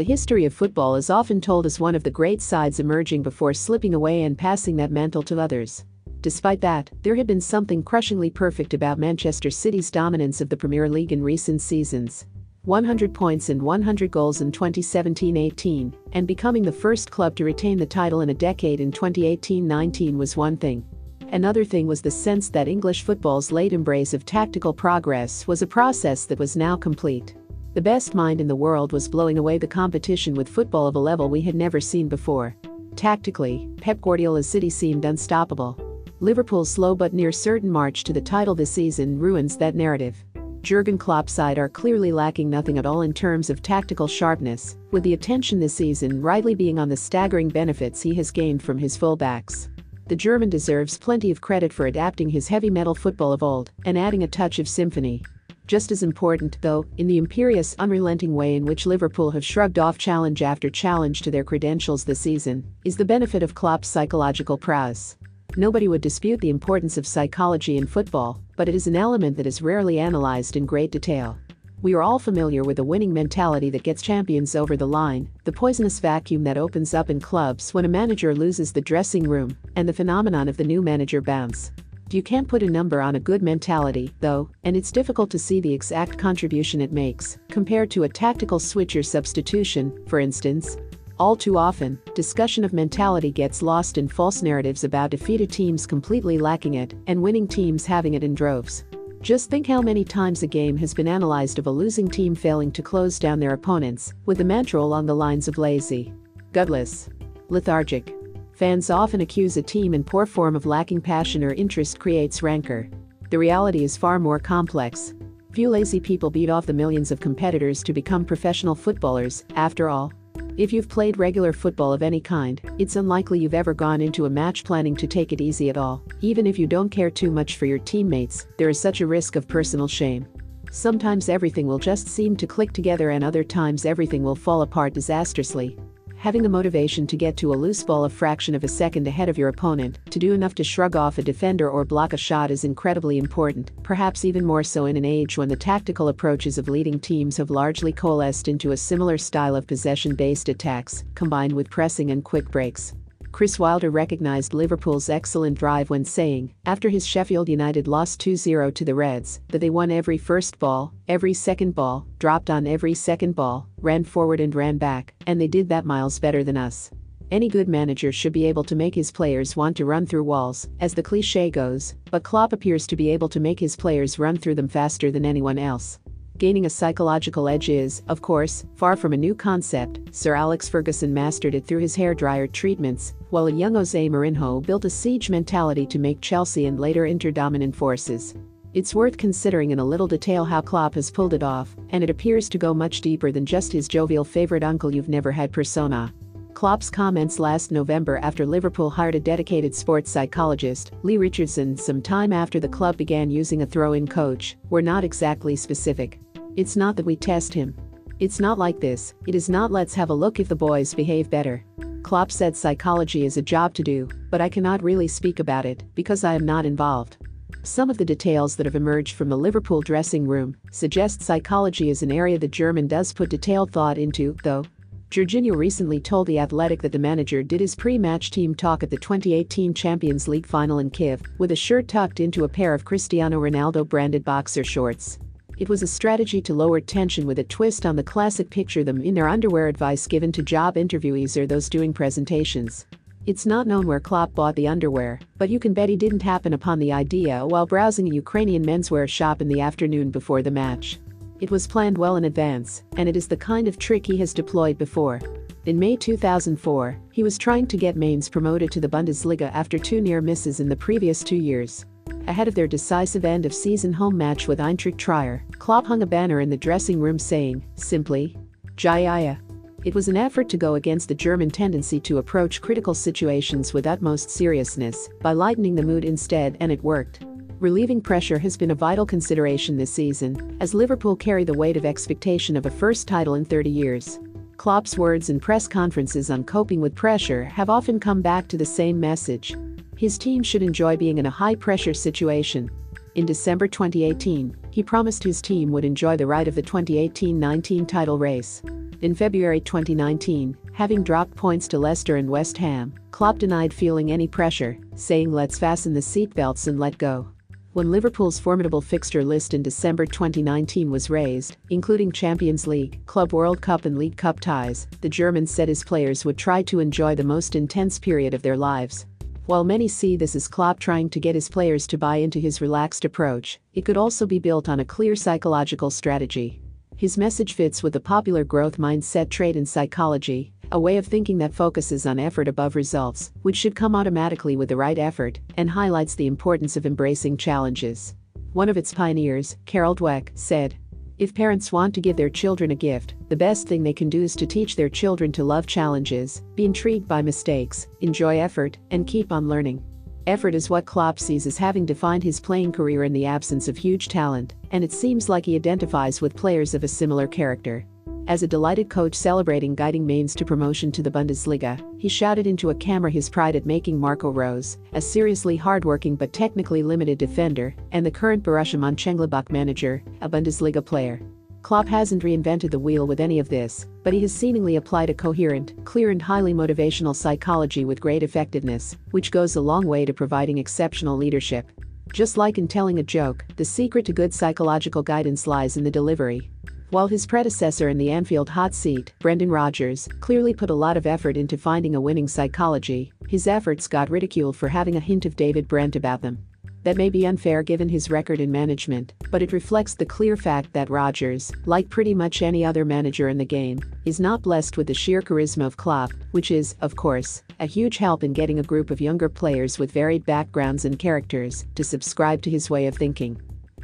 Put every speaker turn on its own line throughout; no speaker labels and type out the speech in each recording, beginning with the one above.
The history of football is often told as one of the great sides emerging before slipping away and passing that mantle to others. Despite that, there had been something crushingly perfect about Manchester City's dominance of the Premier League in recent seasons. 100 points and 100 goals in 2017-18, and becoming the first club to retain the title in a decade in 2018-19 was one thing. Another thing was the sense that English football's late embrace of tactical progress was a process that was now complete. The best mind in the world was blowing away the competition with football of a level we had never seen before. Tactically, Pep Guardiola's City seemed unstoppable. Liverpool's slow but near certain march to the title this season ruins that narrative. Jurgen Klopp's side are clearly lacking nothing at all in terms of tactical sharpness, with the attention this season rightly being on the staggering benefits he has gained from his fullbacks. The German deserves plenty of credit for adapting his heavy metal football of old and adding a touch of symphony. Just as important, though, in the imperious, unrelenting way in which Liverpool have shrugged off challenge after challenge to their credentials this season, is the benefit of Klopp's psychological prowess. Nobody would dispute the importance of psychology in football, but it is an element that is rarely analyzed in great detail. We are all familiar with the winning mentality that gets champions over the line, the poisonous vacuum that opens up in clubs when a manager loses the dressing room, and the phenomenon of the new manager bounce. You can't put a number on a good mentality, though, and it's difficult to see the exact contribution it makes, compared to a tactical switch or substitution, for instance, all too often, discussion of mentality gets lost in false narratives about defeated teams completely lacking it and winning teams having it in droves. Just think how many times a game has been analyzed of a losing team failing to close down their opponents, with the mantra along the lines of lazy, gutless, lethargic. Fans often accuse a team in poor form of lacking passion or interest creates rancor. The reality is far more complex. Few lazy people beat off the millions of competitors to become professional footballers, after all. If you've played regular football of any kind, it's unlikely you've ever gone into a match planning to take it easy at all. Even if you don't care too much for your teammates, there is such a risk of personal shame. Sometimes everything will just seem to click together and other times everything will fall apart disastrously having the motivation to get to a loose ball a fraction of a second ahead of your opponent, to do enough to shrug off a defender or block a shot is incredibly important, perhaps even more so in an age when the tactical approaches of leading teams have largely coalesced into a similar style of possession based attacks, combined with pressing and quick breaks. Chris Wilder recognized Liverpool's excellent drive when saying, after his Sheffield United lost 2 0 to the Reds, that they won every first ball, every second ball, dropped on every second ball, ran forward and ran back, and they did that miles better than us. Any good manager should be able to make his players want to run through walls, as the cliche goes, but Klopp appears to be able to make his players run through them faster than anyone else. Gaining a psychological edge is, of course, far from a new concept. Sir Alex Ferguson mastered it through his hairdryer treatments, while a young Jose Mourinho built a siege mentality to make Chelsea and later Inter dominant forces. It's worth considering in a little detail how Klopp has pulled it off, and it appears to go much deeper than just his jovial favorite uncle you've never had persona. Klopp's comments last November after Liverpool hired a dedicated sports psychologist, Lee Richardson, some time after the club began using a throw in coach, were not exactly specific. It's not that we test him. It's not like this, it is not let's have a look if the boys behave better. Klopp said psychology is a job to do, but I cannot really speak about it because I am not involved. Some of the details that have emerged from the Liverpool dressing room suggest psychology is an area the German does put detailed thought into, though. Georginio recently told The Athletic that the manager did his pre-match team talk at the 2018 Champions League final in Kiev with a shirt tucked into a pair of Cristiano Ronaldo branded boxer shorts. It was a strategy to lower tension with a twist on the classic picture them in their underwear advice given to job interviewees or those doing presentations. It's not known where Klopp bought the underwear, but you can bet he didn't happen upon the idea while browsing a Ukrainian menswear shop in the afternoon before the match. It was planned well in advance, and it is the kind of trick he has deployed before. In May 2004, he was trying to get Mainz promoted to the Bundesliga after two near misses in the previous two years. Ahead of their decisive end of season home match with Eintracht Trier, Klopp hung a banner in the dressing room saying, simply, Jaya. It was an effort to go against the German tendency to approach critical situations with utmost seriousness by lightening the mood instead, and it worked. Relieving pressure has been a vital consideration this season, as Liverpool carry the weight of expectation of a first title in 30 years. Klopp's words in press conferences on coping with pressure have often come back to the same message his team should enjoy being in a high pressure situation. In December 2018, he promised his team would enjoy the ride of the 2018 19 title race. In February 2019, having dropped points to Leicester and West Ham, Klopp denied feeling any pressure, saying let's fasten the seatbelts and let go. When Liverpool's formidable fixture list in December 2019 was raised, including Champions League, Club World Cup and League Cup ties, the German said his players would try to enjoy the most intense period of their lives. While many see this as Klopp trying to get his players to buy into his relaxed approach, it could also be built on a clear psychological strategy. His message fits with the popular growth mindset trait in psychology, a way of thinking that focuses on effort above results, which should come automatically with the right effort, and highlights the importance of embracing challenges. One of its pioneers, Carol Dweck, said, If parents want to give their children a gift, the best thing they can do is to teach their children to love challenges, be intrigued by mistakes, enjoy effort, and keep on learning. Effort is what Klopp sees as having defined his playing career in the absence of huge talent, and it seems like he identifies with players of a similar character. As a delighted coach celebrating guiding Mainz to promotion to the Bundesliga, he shouted into a camera his pride at making Marco Rose, a seriously hardworking but technically limited defender, and the current Borussia Mönchengladbach manager, a Bundesliga player. Klopp hasn't reinvented the wheel with any of this, but he has seemingly applied a coherent, clear and highly motivational psychology with great effectiveness, which goes a long way to providing exceptional leadership. Just like in telling a joke, the secret to good psychological guidance lies in the delivery. While his predecessor in the Anfield hot seat, Brendan Rodgers, clearly put a lot of effort into finding a winning psychology, his efforts got ridiculed for having a hint of David Brent about them. That may be unfair given his record in management, but it reflects the clear fact that Rodgers, like pretty much any other manager in the game, is not blessed with the sheer charisma of Klopp, which is, of course, a huge help in getting a group of younger players with varied backgrounds and characters to subscribe to his way of thinking.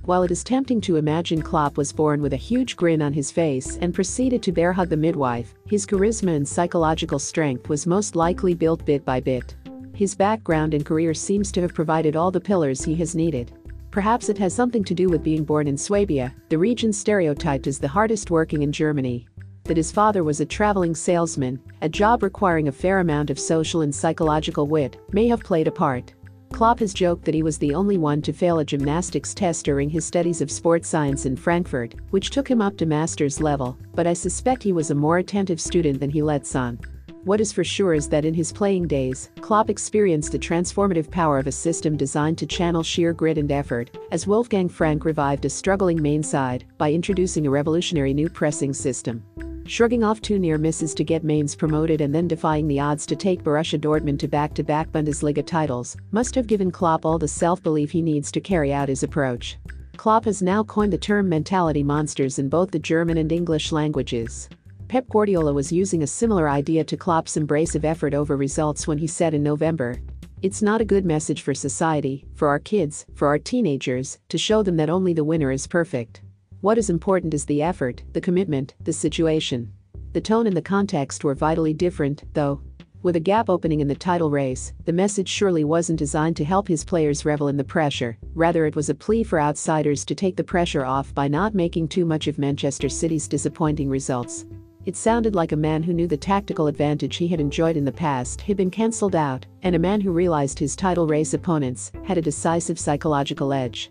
While it is tempting to imagine Klopp was born with a huge grin on his face and proceeded to bear hug the midwife, his charisma and psychological strength was most likely built bit by bit. His background and career seems to have provided all the pillars he has needed. Perhaps it has something to do with being born in Swabia, the region stereotyped as the hardest working in Germany. That his father was a traveling salesman, a job requiring a fair amount of social and psychological wit, may have played a part. Klopp has joked that he was the only one to fail a gymnastics test during his studies of sports science in Frankfurt, which took him up to master's level, but I suspect he was a more attentive student than he lets on. What is for sure is that in his playing days, Klopp experienced the transformative power of a system designed to channel sheer grit and effort, as Wolfgang Frank revived a struggling Mainz side by introducing a revolutionary new pressing system. Shrugging off two near misses to get Mainz promoted and then defying the odds to take Borussia Dortmund to back-to-back Bundesliga titles must have given Klopp all the self-belief he needs to carry out his approach. Klopp has now coined the term mentality monsters in both the German and English languages. Pep Guardiola was using a similar idea to Klopp's embrace of effort over results when he said in November, It's not a good message for society, for our kids, for our teenagers, to show them that only the winner is perfect. What is important is the effort, the commitment, the situation. The tone and the context were vitally different, though. With a gap opening in the title race, the message surely wasn't designed to help his players revel in the pressure, rather, it was a plea for outsiders to take the pressure off by not making too much of Manchester City's disappointing results. It sounded like a man who knew the tactical advantage he had enjoyed in the past had been cancelled out, and a man who realized his title race opponents had a decisive psychological edge.